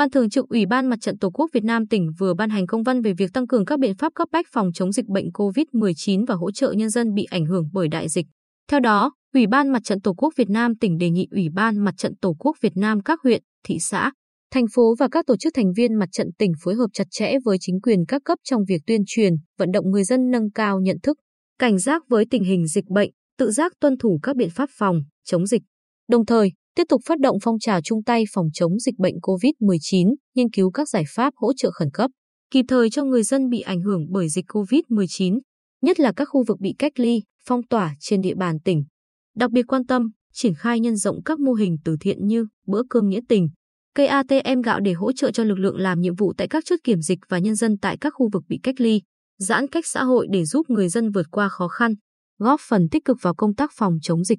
Ban Thường trực Ủy ban Mặt trận Tổ quốc Việt Nam tỉnh vừa ban hành công văn về việc tăng cường các biện pháp cấp bách phòng chống dịch bệnh COVID-19 và hỗ trợ nhân dân bị ảnh hưởng bởi đại dịch. Theo đó, Ủy ban Mặt trận Tổ quốc Việt Nam tỉnh đề nghị Ủy ban Mặt trận Tổ quốc Việt Nam các huyện, thị xã, thành phố và các tổ chức thành viên mặt trận tỉnh phối hợp chặt chẽ với chính quyền các cấp trong việc tuyên truyền, vận động người dân nâng cao nhận thức, cảnh giác với tình hình dịch bệnh, tự giác tuân thủ các biện pháp phòng, chống dịch. Đồng thời, tiếp tục phát động phong trào chung tay phòng chống dịch bệnh COVID-19, nghiên cứu các giải pháp hỗ trợ khẩn cấp, kịp thời cho người dân bị ảnh hưởng bởi dịch COVID-19, nhất là các khu vực bị cách ly, phong tỏa trên địa bàn tỉnh. Đặc biệt quan tâm, triển khai nhân rộng các mô hình từ thiện như bữa cơm nghĩa tình, cây ATM gạo để hỗ trợ cho lực lượng làm nhiệm vụ tại các chốt kiểm dịch và nhân dân tại các khu vực bị cách ly, giãn cách xã hội để giúp người dân vượt qua khó khăn, góp phần tích cực vào công tác phòng chống dịch.